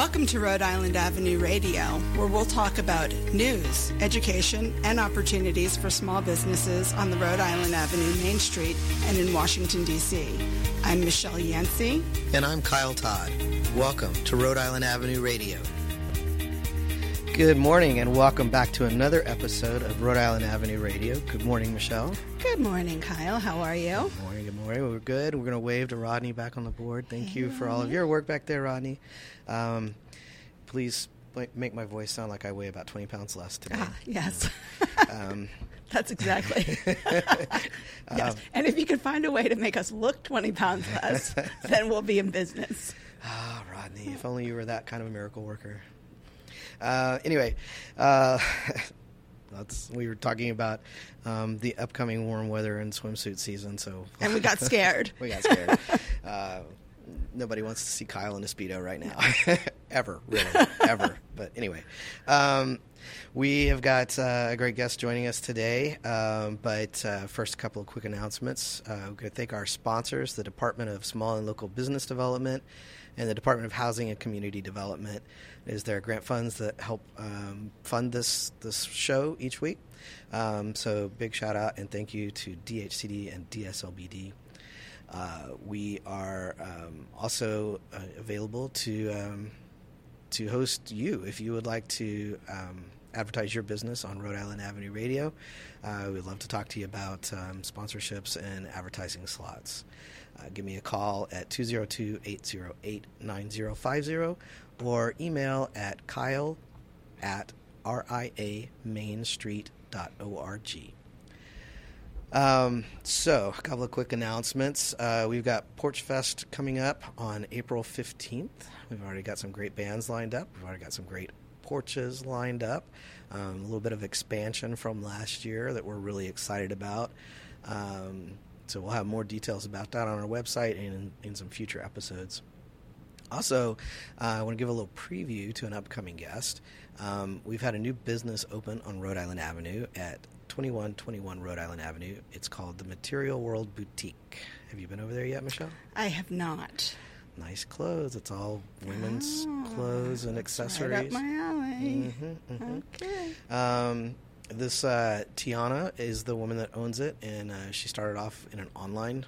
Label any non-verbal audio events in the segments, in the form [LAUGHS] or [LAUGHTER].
Welcome to Rhode Island Avenue Radio, where we'll talk about news, education, and opportunities for small businesses on the Rhode Island Avenue Main Street and in Washington, D.C. I'm Michelle Yancey. And I'm Kyle Todd. Welcome to Rhode Island Avenue Radio. Good morning, and welcome back to another episode of Rhode Island Avenue Radio. Good morning, Michelle. Good morning, Kyle. How are you? Good morning, good morning. We're good. We're going to wave to Rodney back on the board. Thank you for all of your work back there, Rodney. Um, please make my voice sound like I weigh about 20 pounds less today. Ah, yes. um, [LAUGHS] That's exactly. [LAUGHS] yes. Um, and if you can find a way to make us look 20 pounds less, [LAUGHS] then we'll be in business. Ah, Rodney, if only you were that kind of a miracle worker. Uh, anyway, uh, that's we were talking about um, the upcoming warm weather and swimsuit season. So and we got [LAUGHS] scared. we got scared. Uh, nobody wants to see Kyle in a speedo right now, [LAUGHS] ever, really, ever. But anyway, um, we have got uh, a great guest joining us today. Um, but uh, first, a couple of quick announcements. Uh, we're going to thank our sponsors, the Department of Small and Local Business Development and the Department of Housing and Community Development. Is there grant funds that help um, fund this this show each week? Um, so big shout out and thank you to DHCD and DSLBD. Uh, we are um, also uh, available to um, to host you if you would like to um, advertise your business on Rhode Island Avenue Radio. Uh, we'd love to talk to you about um, sponsorships and advertising slots. Uh, give me a call at 202 808 9050 or email at kyle at riamainstreet.org. Um, so, a couple of quick announcements. Uh, we've got Porch Fest coming up on April 15th. We've already got some great bands lined up. We've already got some great porches lined up. Um, a little bit of expansion from last year that we're really excited about. Um, so, we'll have more details about that on our website and in, in some future episodes. Also, uh, I want to give a little preview to an upcoming guest. Um, we've had a new business open on Rhode Island Avenue at 2121 Rhode Island Avenue. It's called the Material World Boutique. Have you been over there yet, Michelle? I have not. Nice clothes. It's all women's oh, clothes and accessories. Right up my alley. Mm-hmm, mm-hmm. Okay. Um, this uh, Tiana is the woman that owns it, and uh, she started off in an online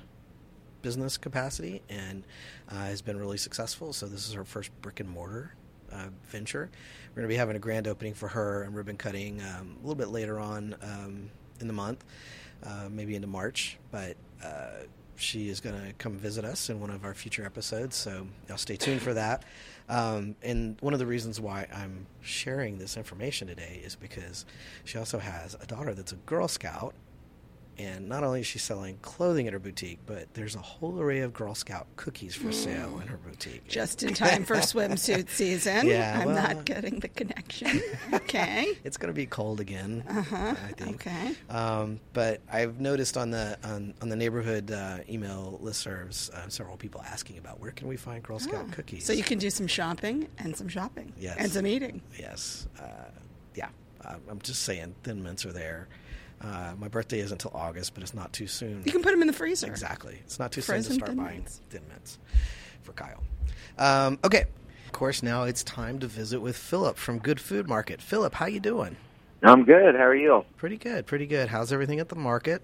business capacity and uh, has been really successful. So this is her first brick and mortar uh, venture. We're going to be having a grand opening for her and ribbon cutting um, a little bit later on um, in the month, uh, maybe into March. But uh, she is going to come visit us in one of our future episodes, so I'll stay tuned for that. Um, and one of the reasons why I'm sharing this information today is because she also has a daughter that's a Girl Scout and not only is she selling clothing at her boutique, but there's a whole array of Girl Scout cookies for sale in her boutique. Just in time for [LAUGHS] swimsuit season. Yeah, I'm well, not getting the connection. [LAUGHS] Okay. it's going to be cold again. Uh-huh. I think. Okay. Um, but I've noticed on the on, on the neighborhood uh, email listservs uh, several people asking about where can we find Girl Scout oh. cookies. So you can do some shopping and some shopping. Yes. And some eating. Yes. Uh, yeah. I'm just saying, Thin Mints are there. Uh, my birthday isn't until August, but it's not too soon. You can put them in the freezer. Exactly. It's not too Frozen soon to start buying mints. thin mints for Kyle. Um, okay. Of course, now it's time to visit with Philip from Good Food Market. Philip, how you doing? I'm good. How are you? Pretty good. Pretty good. How's everything at the market?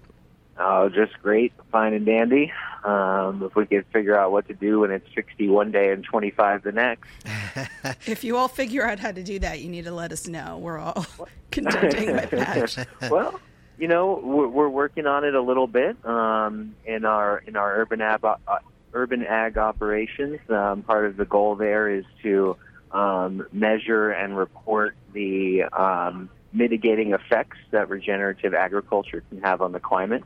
Oh, just great, fine and dandy. Um, if we could figure out what to do when it's 60 one day and 25 the next. [LAUGHS] if you all figure out how to do that, you need to let us know. We're all contending with that. well, you know, we're, we're working on it a little bit um, in our in our urban ag uh, urban ag operations. Um, part of the goal there is to um, measure and report the um, mitigating effects that regenerative agriculture can have on the climate.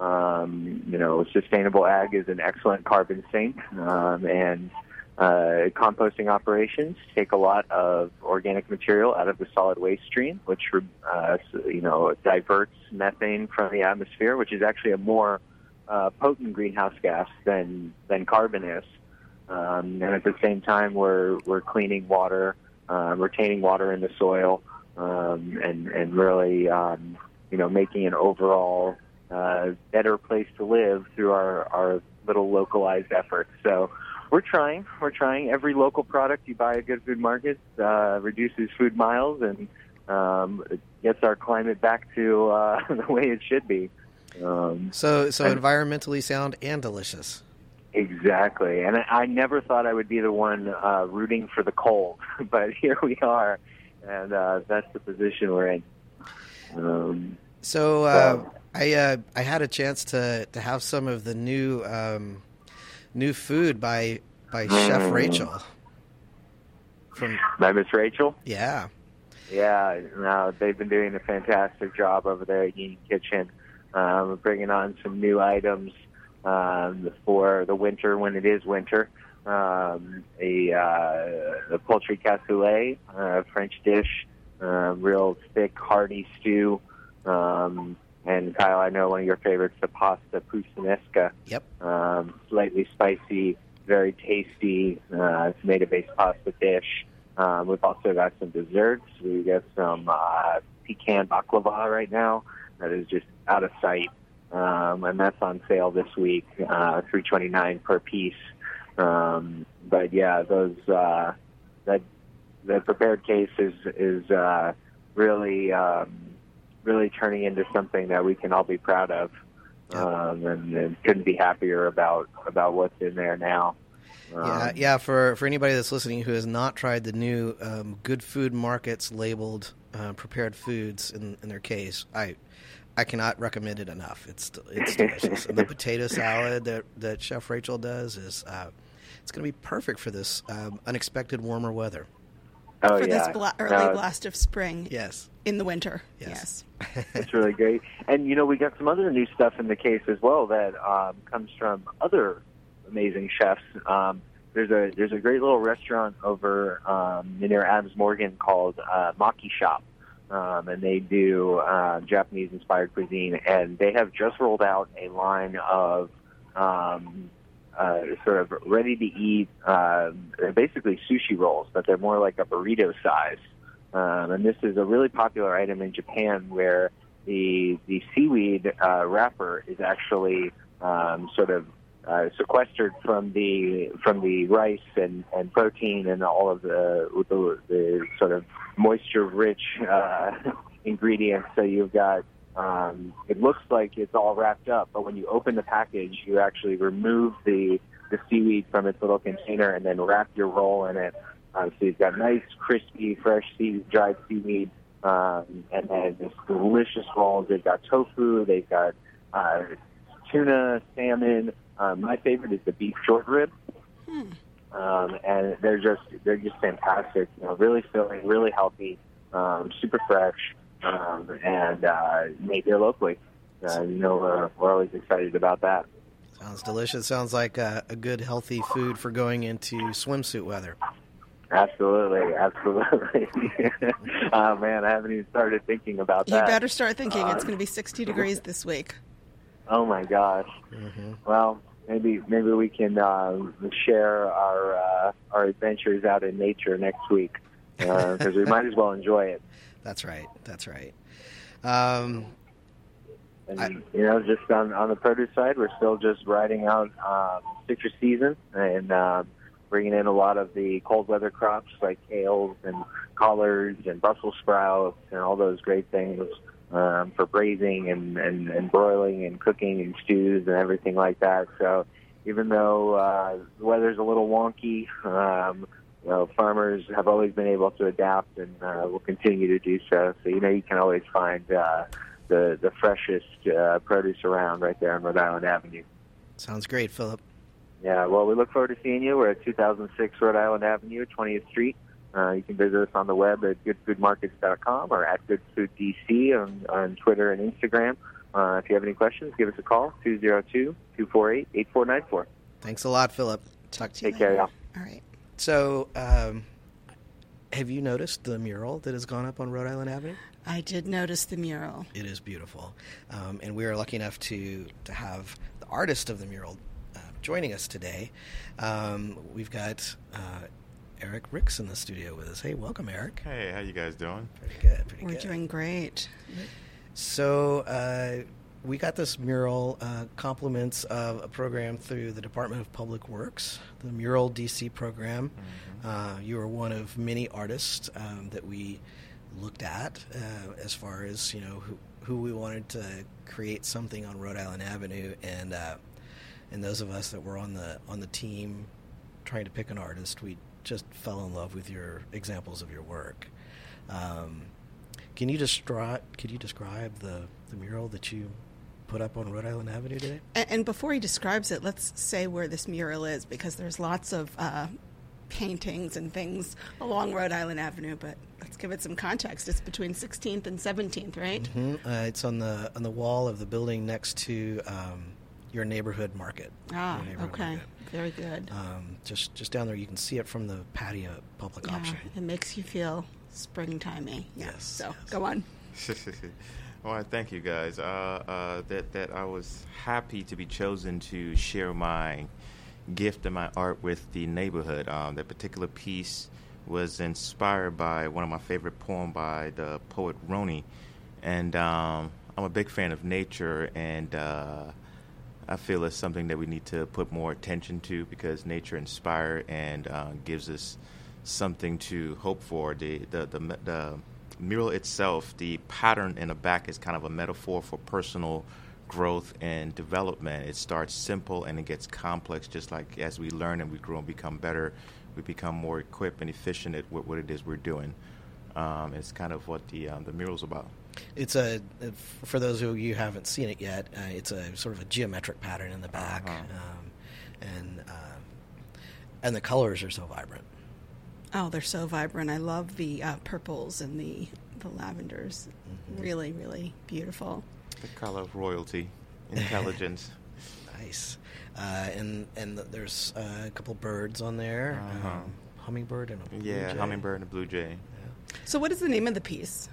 Um, you know, sustainable ag is an excellent carbon sink, um, and uh, composting operations take a lot of organic material out of the solid waste stream, which uh, you know diverts methane from the atmosphere, which is actually a more uh, potent greenhouse gas than than carbon is. Um, and at the same time, we're we're cleaning water, uh, retaining water in the soil, um, and and really um, you know making an overall uh, better place to live through our our little localized efforts. So we're trying. We're trying. Every local product you buy at Good Food Markets uh, reduces food miles and um, gets our climate back to uh, [LAUGHS] the way it should be. Um, so, so and, environmentally sound and delicious. Exactly, and I, I never thought I would be the one uh, rooting for the cold, [LAUGHS] but here we are, and uh, that's the position we're in. Um, so, uh, I uh, I had a chance to to have some of the new um, new food by by Chef mm. Rachel. From by Miss Rachel. Yeah. Yeah, no, they've been doing a fantastic job over there at Union Kitchen, um, bringing on some new items um, for the winter when it is winter. Um, a, uh, a poultry cassoulet, uh, French dish, uh, real thick, hearty stew. Um, and Kyle, I know one of your favorites, the pasta puttanesca. Yep. Um, slightly spicy, very tasty uh, tomato-based pasta dish. Um, we've also got some desserts. We got some uh, pecan baklava right now that is just out of sight, um, and that's on sale this week, uh, three twenty nine per piece. Um, but yeah, those uh, that the prepared case is is uh, really um, really turning into something that we can all be proud of, um, and, and couldn't be happier about about what's in there now. Um, yeah, yeah. For for anybody that's listening who has not tried the new um, Good Food Markets labeled uh, prepared foods in, in their case, I I cannot recommend it enough. It's it's delicious. and the [LAUGHS] potato salad that that Chef Rachel does is uh, it's going to be perfect for this um, unexpected warmer weather. Oh, for yeah. this bla- early uh, blast of spring. Yes. In the winter. Yes. yes. [LAUGHS] it's really great. And, you know, we got some other new stuff in the case as well that um, comes from other amazing chefs. Um, there's a there's a great little restaurant over um, near Adams Morgan called uh, Maki Shop, um, and they do uh, Japanese inspired cuisine. And they have just rolled out a line of um, uh, sort of ready to eat, uh, basically sushi rolls, but they're more like a burrito size. Um, and this is a really popular item in Japan where the the seaweed uh, wrapper is actually um, sort of uh, sequestered from the from the rice and, and protein and all of the the, the sort of moisture rich uh, [LAUGHS] ingredients. So you've got um, it looks like it's all wrapped up, but when you open the package, you actually remove the the seaweed from its little container and then wrap your roll in it. Um, so you've got nice, crispy, fresh sea, dried seaweed, um, and then this delicious rolls. They've got tofu, they've got uh, tuna, salmon, um, my favorite is the beef short rib. Hmm. Um, and they're just they're just fantastic. You know, really filling, really healthy, um, super fresh, um, and uh, made here locally. Uh, you know, we're, we're always excited about that. Sounds delicious. Sounds like a, a good, healthy food for going into swimsuit weather. Absolutely, absolutely. [LAUGHS] oh man, I haven't even started thinking about that. You better start thinking. Uh, it's going to be 60 degrees this week. Oh my gosh. Mm-hmm. Well, maybe maybe we can uh, share our uh, our adventures out in nature next week because uh, we might as well enjoy it. That's right. That's right. Um, and I, you know, just on on the produce side, we're still just riding out um, citrus season and um, bringing in a lot of the cold weather crops like kales and collards and Brussels sprouts and all those great things um, for braising and, and, and broiling and cooking and stews and everything like that. So even though uh, the weather's a little wonky, um, you know, farmers have always been able to adapt and uh, will continue to do so. So you know you can always find uh, the the freshest uh, produce around right there on Rhode Island Avenue. Sounds great, Philip. Yeah, well, we look forward to seeing you. We're at 2006 Rhode Island Avenue, 20th Street. Uh, you can visit us on the web at goodfoodmarkets.com or at goodfooddc on, on Twitter and Instagram. Uh, if you have any questions, give us a call, 202-248-8494. Thanks a lot, Philip. Talk to you Take later. care, y'all. All right. So, um, have you noticed the mural that has gone up on Rhode Island Avenue? I did notice the mural. It is beautiful. Um, and we are lucky enough to, to have the artist of the mural uh, joining us today. Um, we've got uh, Eric Ricks in the studio with us. Hey, welcome, Eric. Hey, how you guys doing? Pretty good. Pretty. We're good. doing great. So, uh, we got this mural uh, compliments of a program through the Department of Public Works, the Mural DC program. Mm-hmm. Uh, you are one of many artists um, that we looked at uh, as far as you know who, who we wanted to create something on Rhode Island Avenue, and uh, and those of us that were on the on the team trying to pick an artist, we just fell in love with your examples of your work. Um, can you describe? Could you describe the, the mural that you put up on Rhode Island Avenue today? And, and before he describes it, let's say where this mural is because there's lots of uh, paintings and things along Rhode Island Avenue. But let's give it some context. It's between 16th and 17th, right? Mm-hmm. Uh, it's on the on the wall of the building next to um, your neighborhood market. Ah, neighborhood okay, market. very good. Um, just just down there, you can see it from the patio public yeah, option. It makes you feel springtimey. Yeah. Yes. So yes. go on. [LAUGHS] well, thank you guys. Uh, uh, that that I was happy to be chosen to share my gift and my art with the neighborhood. Um, that particular piece was inspired by one of my favorite poems by the poet Rumi, and um, I'm a big fan of nature, and uh, I feel it's something that we need to put more attention to because nature inspires and uh, gives us something to hope for. The, the the the mural itself, the pattern in the back is kind of a metaphor for personal growth and development. It starts simple and it gets complex, just like as we learn and we grow and become better, we become more equipped and efficient at what, what it is we're doing. Um, it's kind of what the um, the mural's about. It's a for those of you who haven't seen it yet. Uh, it's a sort of a geometric pattern in the back, uh-huh. um, and uh, and the colors are so vibrant. Oh, they're so vibrant. I love the uh, purples and the the lavenders. Mm-hmm. Really, really beautiful. The color of royalty, intelligence. [LAUGHS] nice. Uh, and and there's uh, a couple birds on there. Uh-huh. Um, hummingbird and a blue yeah, jay. hummingbird and a blue jay. Yeah. So, what is the name of the piece?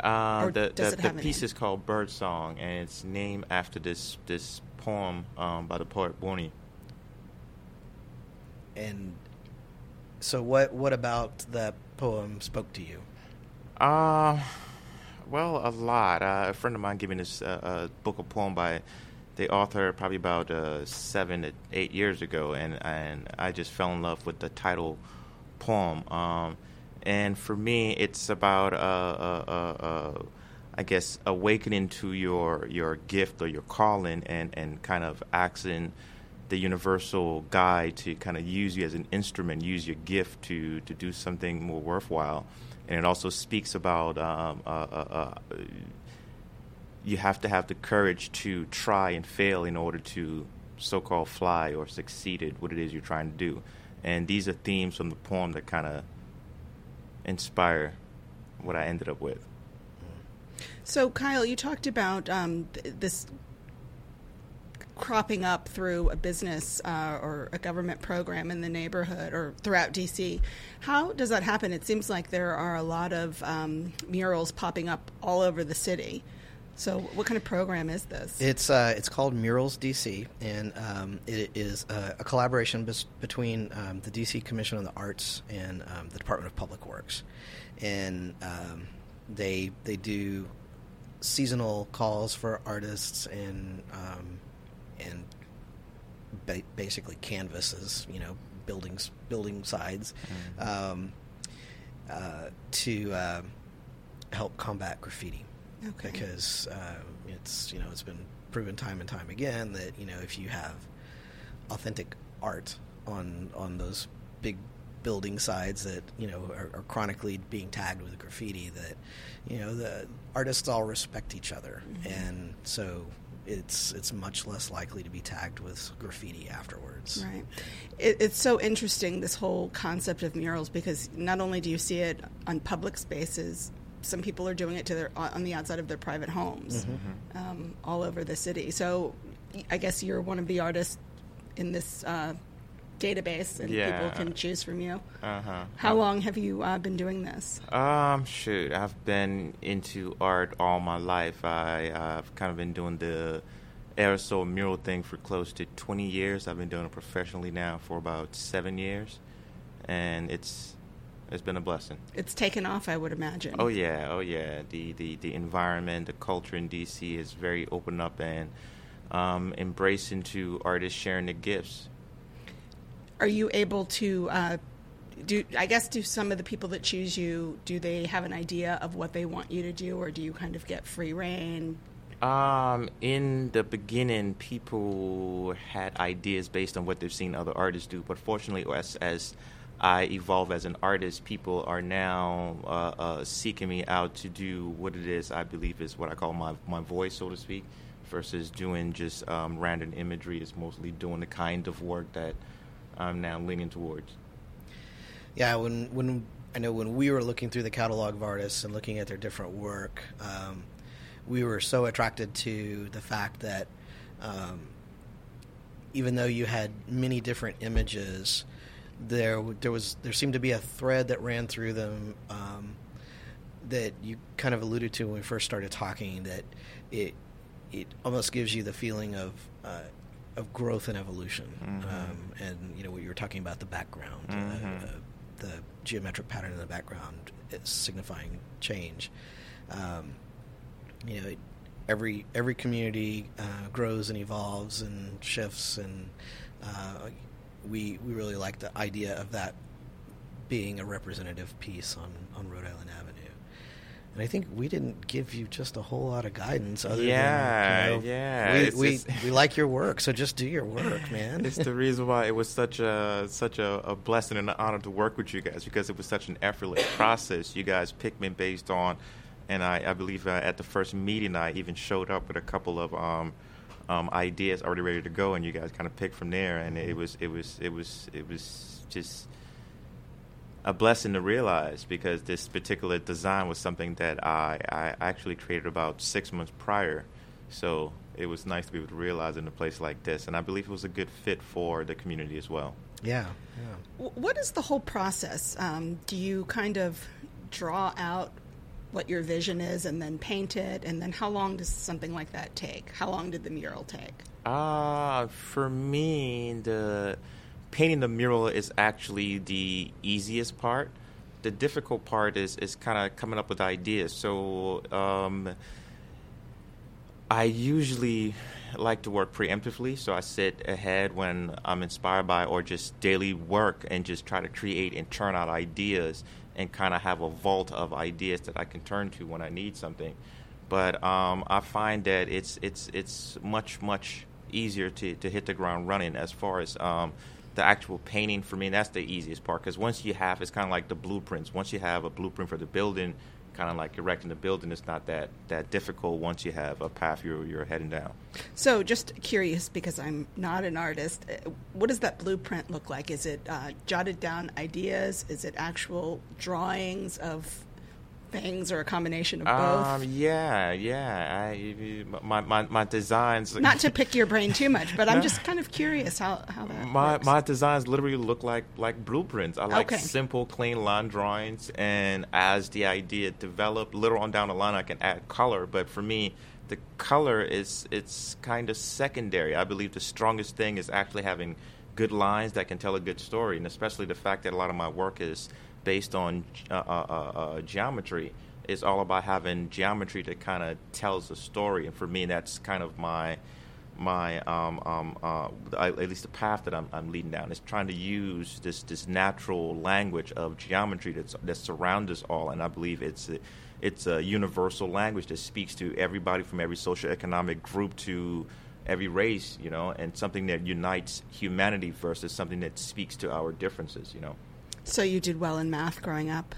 Uh, the the, the piece is called Bird Song, and it's named after this this poem um, by the poet Rumi. And so, what what about that poem spoke to you? Uh, well, a lot. Uh, a friend of mine gave me this uh, book of poem by the author probably about uh, seven to eight years ago, and and I just fell in love with the title poem. Um, and for me, it's about uh, uh, uh, uh, I guess awakening to your your gift or your calling, and and kind of asking the universal guide to kind of use you as an instrument, use your gift to to do something more worthwhile. And it also speaks about um, uh, uh, uh, you have to have the courage to try and fail in order to so-called fly or succeed at what it is you're trying to do. And these are themes from the poem that kind of inspire what I ended up with. So, Kyle, you talked about um, th- this cropping up through a business uh, or a government program in the neighborhood or throughout DC. How does that happen? It seems like there are a lot of um, murals popping up all over the city. So, what kind of program is this? It's uh, it's called Murals DC, and um, it is a, a collaboration bes- between um, the DC Commission on the Arts and um, the Department of Public Works, and um, they they do seasonal calls for artists and um, and ba- basically canvases, you know, buildings, building sides, mm-hmm. um, uh, to uh, help combat graffiti. Okay. Because uh, it's you know it's been proven time and time again that you know if you have authentic art on on those big building sides that you know are, are, chronically being tagged with graffiti that you know the artists all respect each other mm-hmm. and so it's it's much less likely to be tagged with graffiti afterwards. Right. It, it's so interesting this whole concept of murals because not only do you see it on public spaces, some people are doing it to their on the outside of their private homes, mm-hmm. um, all over the city. So, I guess you're one of the artists in this uh, database, and yeah. people can choose from you. Uh-huh. How long have you uh, been doing this? Um, shoot, I've been into art all my life. I, I've kind of been doing the aerosol mural thing for close to 20 years. I've been doing it professionally now for about seven years, and it's It's been a blessing. It's taken off, I would imagine. Oh yeah, oh yeah. The the the environment, the culture in DC is very open up and um, embracing to artists sharing their gifts. Are you able to uh, do? I guess do some of the people that choose you do they have an idea of what they want you to do, or do you kind of get free reign? Um, in the beginning, people had ideas based on what they've seen other artists do, but fortunately, as as I evolve as an artist, people are now uh, uh, seeking me out to do what it is I believe is what I call my my voice, so to speak, versus doing just um, random imagery. It's mostly doing the kind of work that I'm now leaning towards. Yeah, when when I know when we were looking through the catalog of artists and looking at their different work. Um, we were so attracted to the fact that um, even though you had many different images, there there was there seemed to be a thread that ran through them um, that you kind of alluded to when we first started talking. That it it almost gives you the feeling of uh, of growth and evolution, Mm-hmm. um, and you know what you were talking about the background, uh, uh, the geometric pattern in the background is signifying change. Um, you know, every every community uh, grows and evolves and shifts, and uh, we we really like the idea of that being a representative piece on on Rhode Island Avenue. And I think we didn't give you just a whole lot of guidance, other Yeah, than you know, yeah, we we, just- we like your work, so just do your work, [LAUGHS] man. It's the reason why it was such a such a, a blessing and an honor to work with you guys because it was such an effortless [COUGHS] process. You guys picked me based on, and I, I believe uh, at the first meeting I even showed up with a couple of um, um, ideas already ready to go, and you guys kind of picked from there, and it was it was it was it was just a blessing to realize because this particular design was something that I, I actually created about six months prior. So it was nice to be able to realize in a place like this, and I believe it was a good fit for the community as well. yeah, yeah. What is the whole process? Um, do you kind of draw out what your vision is and then paint it? And then how long does something like that take? How long did the mural take? Uh, for me, the painting the mural is actually the easiest part. The difficult part is is kind of coming up with ideas. So um, I usually like to work preemptively, so I sit ahead when I'm inspired by or just daily work and just try to create and turn out ideas and kind of have a vault of ideas that I can turn to when I need something. But um, I find that it's it's it's much much easier to, to hit the ground running as far as um, the actual painting for me that's the easiest part because once you have it's kind of like the blueprints once you have a blueprint for the building kind of like erecting the building it's not that that difficult once you have a path you're, you're heading down So, just curious because I'm not an artist, uh, what does that blueprint look like? Is it uh, jotted down ideas? Is it actual drawings of things or a combination of both? um, yeah yeah I, my, my, my designs not to pick your brain too much, but I'm just kind of curious how, how that my works. my designs literally look like like blueprints. I like Okay. simple, clean line drawings, and as the idea developed, later on down the line, I can add color. But for me, the color is it's kind of secondary. I believe the strongest thing is actually having good lines that can tell a good story, and especially the fact that a lot of my work is based on uh, uh, uh, uh, geometry. It's all about having geometry that kind of tells a story, and for me, that's kind of my my um, um, uh, at least the path that I'm, I'm leading down is trying to use this this natural language of geometry that's that surrounds us all, and I believe it's a, it's a universal language that speaks to everybody from every socioeconomic group to every race, you know, and something that unites humanity versus something that speaks to our differences, you know. So you did well in math growing up?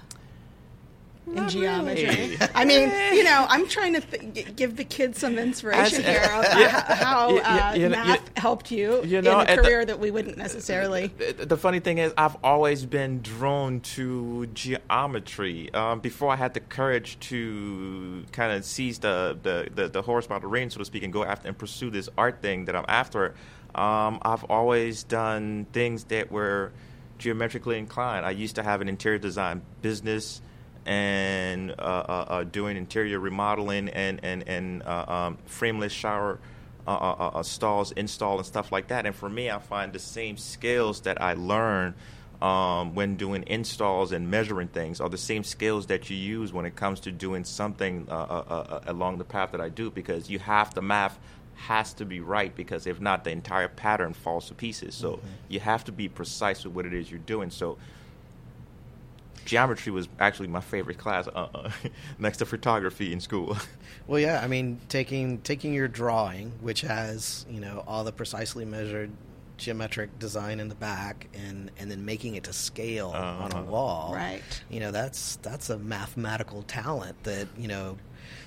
In Not geometry. really. I mean, you know, I'm trying to th- give the kids some inspiration As- here [LAUGHS] of Yeah. how, You- you- uh, you know- math you- helped you, you know, in a at the- career that we wouldn't necessarily. The, the funny thing is, I've always been drawn to geometry. Um, before I had the courage to kind of seize the, the, the, the horse by the reins, so to speak, and go after and pursue this art thing that I'm after, um, I've always done things that were geometrically inclined. I used to have an interior design business and uh, uh, uh, doing interior remodeling and and and uh, um, frameless shower uh, stalls install and stuff like that. And for me, I find the same skills that I learned um, when doing installs and measuring things are the same skills that you use when it comes to doing something uh, uh, uh, along the path that I do because you have the math has to be right because if not the entire pattern falls to pieces so mm-hmm. you have to be precise with what it is you're doing so geometry was actually my favorite class uh, uh [LAUGHS] next to photography in school [LAUGHS] well yeah i mean taking taking your drawing which has you know all the precisely measured geometric design in the back and and then making it to scale uh-huh. on a wall right you know that's that's a mathematical talent that you know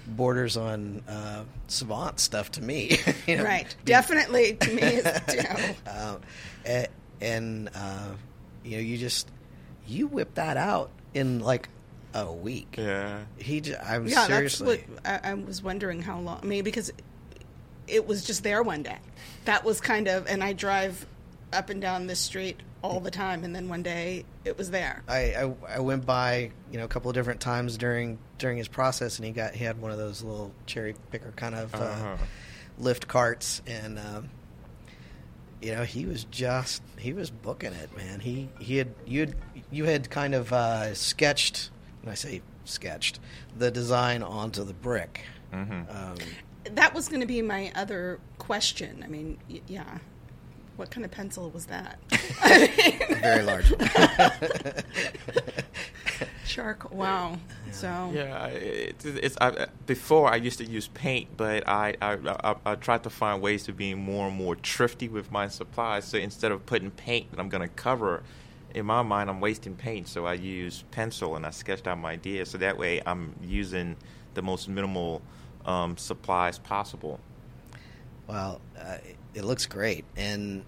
borders on uh, savant stuff to me [LAUGHS] you know, right. Definitely to me [LAUGHS] too. Um, and, and uh, you know you just you whip that out in like a week. Yeah. He j- i'm yeah, seriously that's what I, I was wondering how long i mean because it was just there one day. That was kind of, and I drive up and down this street all the time, and then one day it was there. I, I, I went by you know a couple of different times during during his process, and he got he had one of those little cherry picker kind of uh, uh-huh. lift carts, and um, you know he was just he was booking it, man. He he had you had you had kind of uh, sketched, when I say sketched, the design onto the brick. Mm-hmm. Um, that was going to be my other question. I mean, y- yeah. What kind of pencil was that? [LAUGHS] Very large. [LAUGHS] Shark. Wow. Yeah. So. Yeah, it's, it's I, before I used to use paint, but I, I, I I tried to find ways to be more and more thrifty with my supplies. So instead of putting paint that I'm going to cover, in my mind I'm wasting paint. So I use pencil and I sketched out my idea. So that way I'm using the most minimal um, supplies possible. Well, uh, it looks great, and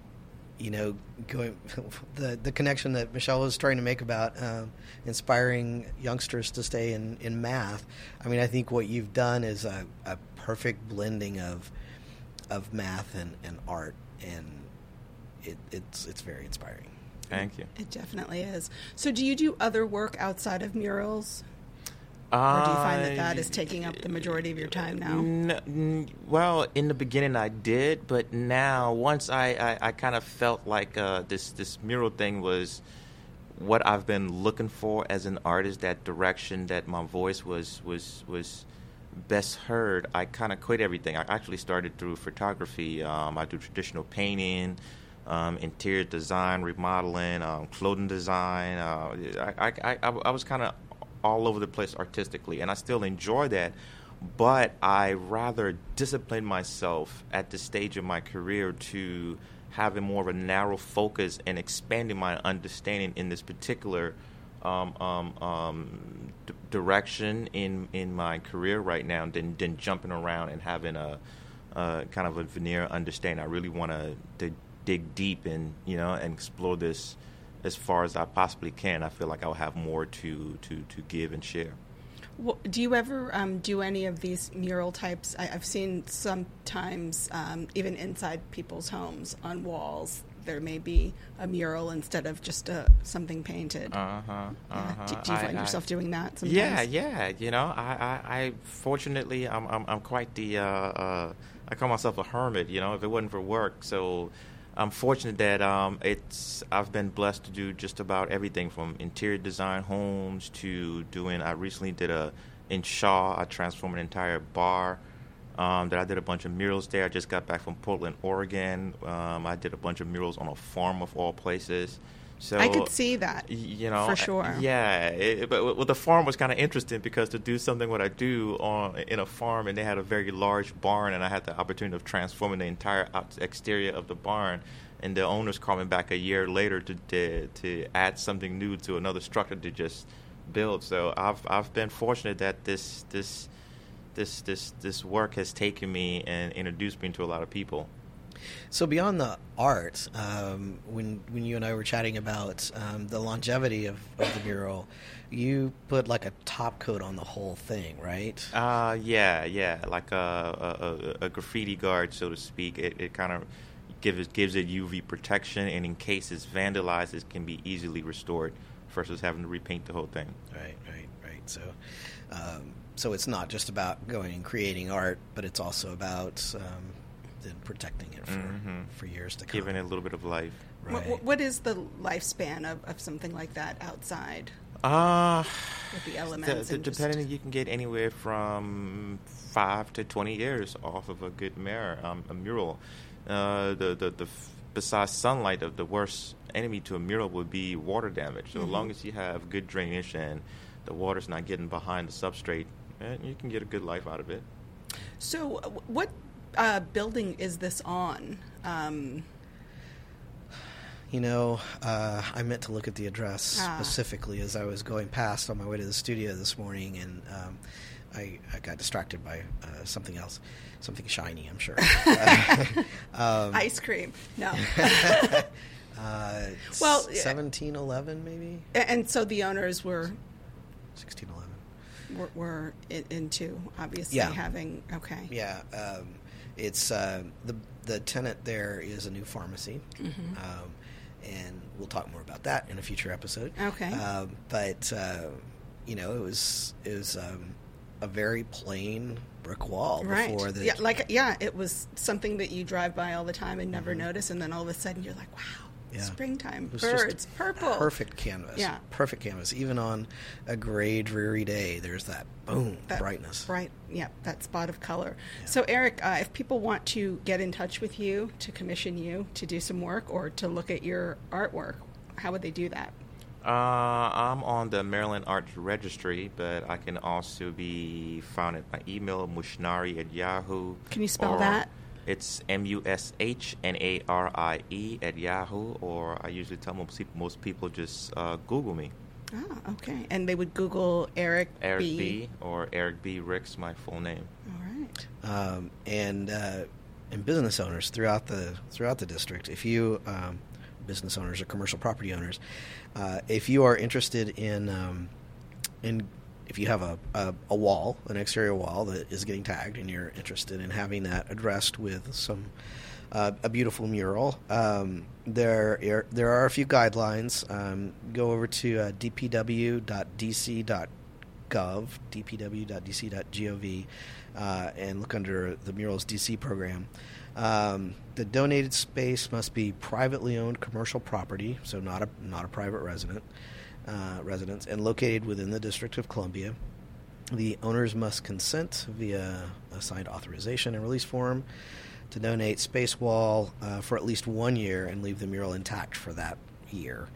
you know, going [LAUGHS] the the connection that Michelle was trying to make about uh, inspiring youngsters to stay in, in math. I mean, I think what you've done is a, a perfect blending of of math and, and art, and it, it's it's very inspiring. Thank you. It definitely is. So, do you do other work outside of murals? Or do you find that that is taking up the majority of your time now? N- well, in the beginning I did, but now once I, I, I kind of felt like uh, this this mural thing was what I've been looking for as an artist, that direction that my voice was was was best heard. I kind of quit everything. I actually started through photography. Um, I do traditional painting. Um, interior design, remodeling, um, clothing design. Uh, I, I, I, I was kind of all over the place artistically, and I still enjoy that. But I rather discipline myself at this stage of my career to having more of a narrow focus and expanding my understanding in this particular um, um, um, d- direction in in my career right now than than jumping around and having a uh, kind of a veneer understanding. I really want to dig deep and you know and explore this as far as I possibly can. I feel like I'll have more to to to give and share. Well, do you ever um, do any of these mural types? I, have seen sometimes um, even inside people's homes on walls. There may be a mural instead of just a, something painted. Uh huh. Uh-huh. Yeah. Do, do, you find I, yourself doing that? Sometimes? Yeah, yeah. You know, I, I, I fortunately, I'm, I'm, I'm quite the. Uh, uh, I call myself a hermit. You know, if it wasn't for work, so I'm fortunate that um, it's I've been blessed to do just about everything from interior design homes to doing. I recently did a in Shaw. I transformed an entire bar. Um, that I did a bunch of murals there. I just got back from Portland, Oregon. Um, I did a bunch of murals on a farm of all places. So I could see that, you know, for sure. Yeah, it, but well, the farm was kind of interesting because to do something what I do on in a farm, and they had a very large barn, and I had the opportunity of transforming the entire exterior of the barn. And the owners called me back a year later to, to to add something new to another structure to just build. So I've I've been fortunate that this this this this this work has taken me and introduced me to a lot of people. So beyond the art, um, when when you and I were chatting about um, the longevity of, of, the mural, you put like a top coat on the whole thing, right? Uh, yeah, yeah, like a, a, a graffiti guard, so to speak. It, it kind of gives gives it UV protection, and in case it's vandalized, it can be easily restored versus having to repaint the whole thing. Right, right, right. So. Um, so it's not just about going and creating art, but it's also about um, then protecting it for Mhm. for years to come. Giving it a little bit of life. Right. What, what is the lifespan of, of something like that outside Uh, with the the, elements? the, and just- depending, you can get anywhere from five to twenty years off of a good mirror, um, a mural. Uh, the the, the besides sunlight, the, the worst enemy to a mural would be water damage. So as long as you have good drainage and the water's not getting behind the substrate, eh, you can get a good life out of it. So, uh, what uh, building is this on? Um, You know, uh, I meant to look at the address Ah. specifically as I was going past on my way to the studio this morning, and um, I, I got distracted by uh, something else, something shiny, I'm sure. [LAUGHS] um, ice cream? No. [LAUGHS] [LAUGHS] uh, Well, 1711, maybe? And so the owners were 1611. were, were into obviously Yeah. having okay. Yeah, um, it's uh, the the tenant there is a new pharmacy, Mm-hmm. um, and we'll talk more about that in a future episode. Okay. um, but uh, you know, it was it was um, a very plain brick wall Right. before the Yeah, like yeah, it was something that you drive by all the time and never notice, and then all of a sudden you're like, wow, Mm-hmm. Yeah. springtime, It was just birds, purple, perfect canvas. Yeah. perfect canvas. Even on a gray, dreary day, there's that boom That brightness. Bright, yeah, that spot of color. So, Eric, uh, if people want to get in touch with you to commission you to do some work or to look at your artwork, how would they do that? Uh, I'm on the Maryland Arts Registry, but I can also be found at my email, mushnarie at yahoo. Can you spell or that? It's M U S H N A R I E at yahoo, or I usually tell most people, most people just uh, Google me. Ah, okay. And they would Google Eric, Eric B. B. or Eric B. Ricks, my full name. All right. um, and uh, and business owners throughout the throughout the district. If you um, business owners or commercial property owners, uh, if you are interested in um, in if you have a, a, a wall, an exterior wall that is getting tagged, and you're interested in having that addressed with some uh, a beautiful mural, um, there are, there are a few guidelines. Um, go over to uh, dpw.dc.gov, dpw.dc.gov, uh, and look under the Murals DC program. Um, the donated space must be privately owned commercial property, so not a not a private resident uh, residence, and located within the District of Columbia. The owners must consent via a signed authorization and release form to donate space wall uh, for at least one year and leave the mural intact for that year.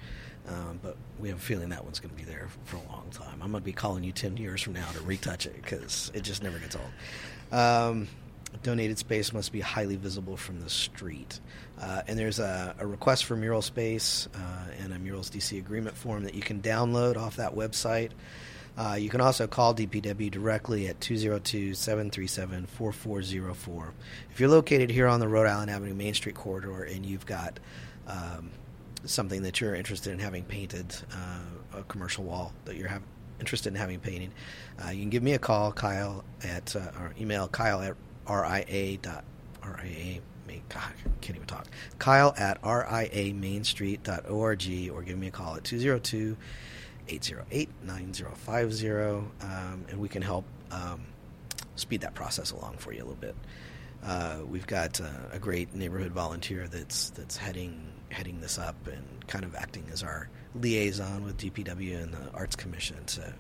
Um, but we have a feeling that one's going to be there for a long time. I'm going to be calling you 10 years from now to retouch it because it just never gets old. Um, donated space must be highly visible from the street. Uh, and there's a, a request for mural space uh, and a Murals DC agreement form that you can download off that website. Uh, you can also call DPW directly at 202 737 4404. If you're located here on the Rhode Island Avenue Main Street corridor and you've got um, something that you're interested in having painted, uh, a commercial wall that you're interested in having painted, uh, you can give me a call, Kyle, at, uh, or email Kyle at ria dot ria. Main, God, I can't even talk. Kyle at riamainstreet.org or give me a call at 202 808 9050 um, and we can help um, speed that process along for you a little bit. Uh, we've got uh, a great neighborhood volunteer that's that's heading heading this up and kind of acting as our liaison with DPW and the Arts Commission to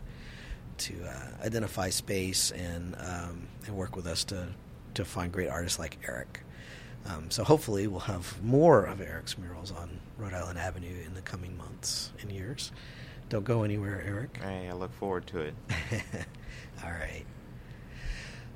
to uh, identify space and um, and work with us to to find great artists like Eric. Um, so hopefully we'll have more of Eric's murals on Rhode Island Avenue in the coming months and years. Don't go anywhere, Eric. Hey, I look forward to it. [LAUGHS] All right.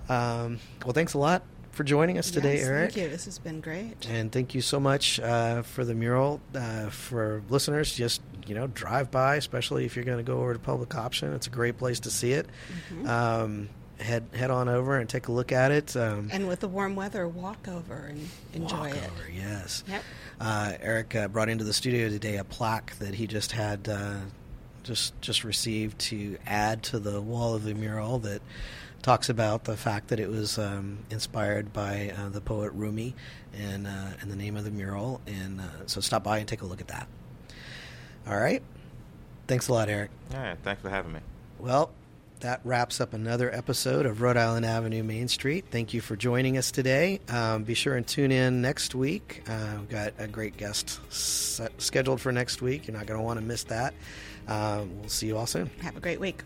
Um, well, thanks a lot for joining us today, Yes, Eric. Thank you. This has been great. And thank you so much uh, for the mural. Uh, for listeners, just you know, drive by, especially if you're going to go over to Public Option. It's a great place to see it. Mhm. Um, head head on over and take a look at it. Um, and with the warm weather, walk over and enjoy walk it. over, yes. Yep. Uh, Eric uh, brought into the studio today a plaque that he just had uh, just just received to add to the wall of the mural that talks about the fact that it was um, inspired by uh, the poet Rumi and uh, and the name of the mural. And uh, so stop by and take a look at that. All right. Thanks a lot, Eric. Yeah, thanks for having me. Well, that wraps up another episode of Rhode Island Avenue Main Street. Thank you for joining us today. Um, be sure and tune in next week. Uh, we've got a great guest set, scheduled for next week. You're not going to want to miss that. Um, we'll see you all soon. Have a great week.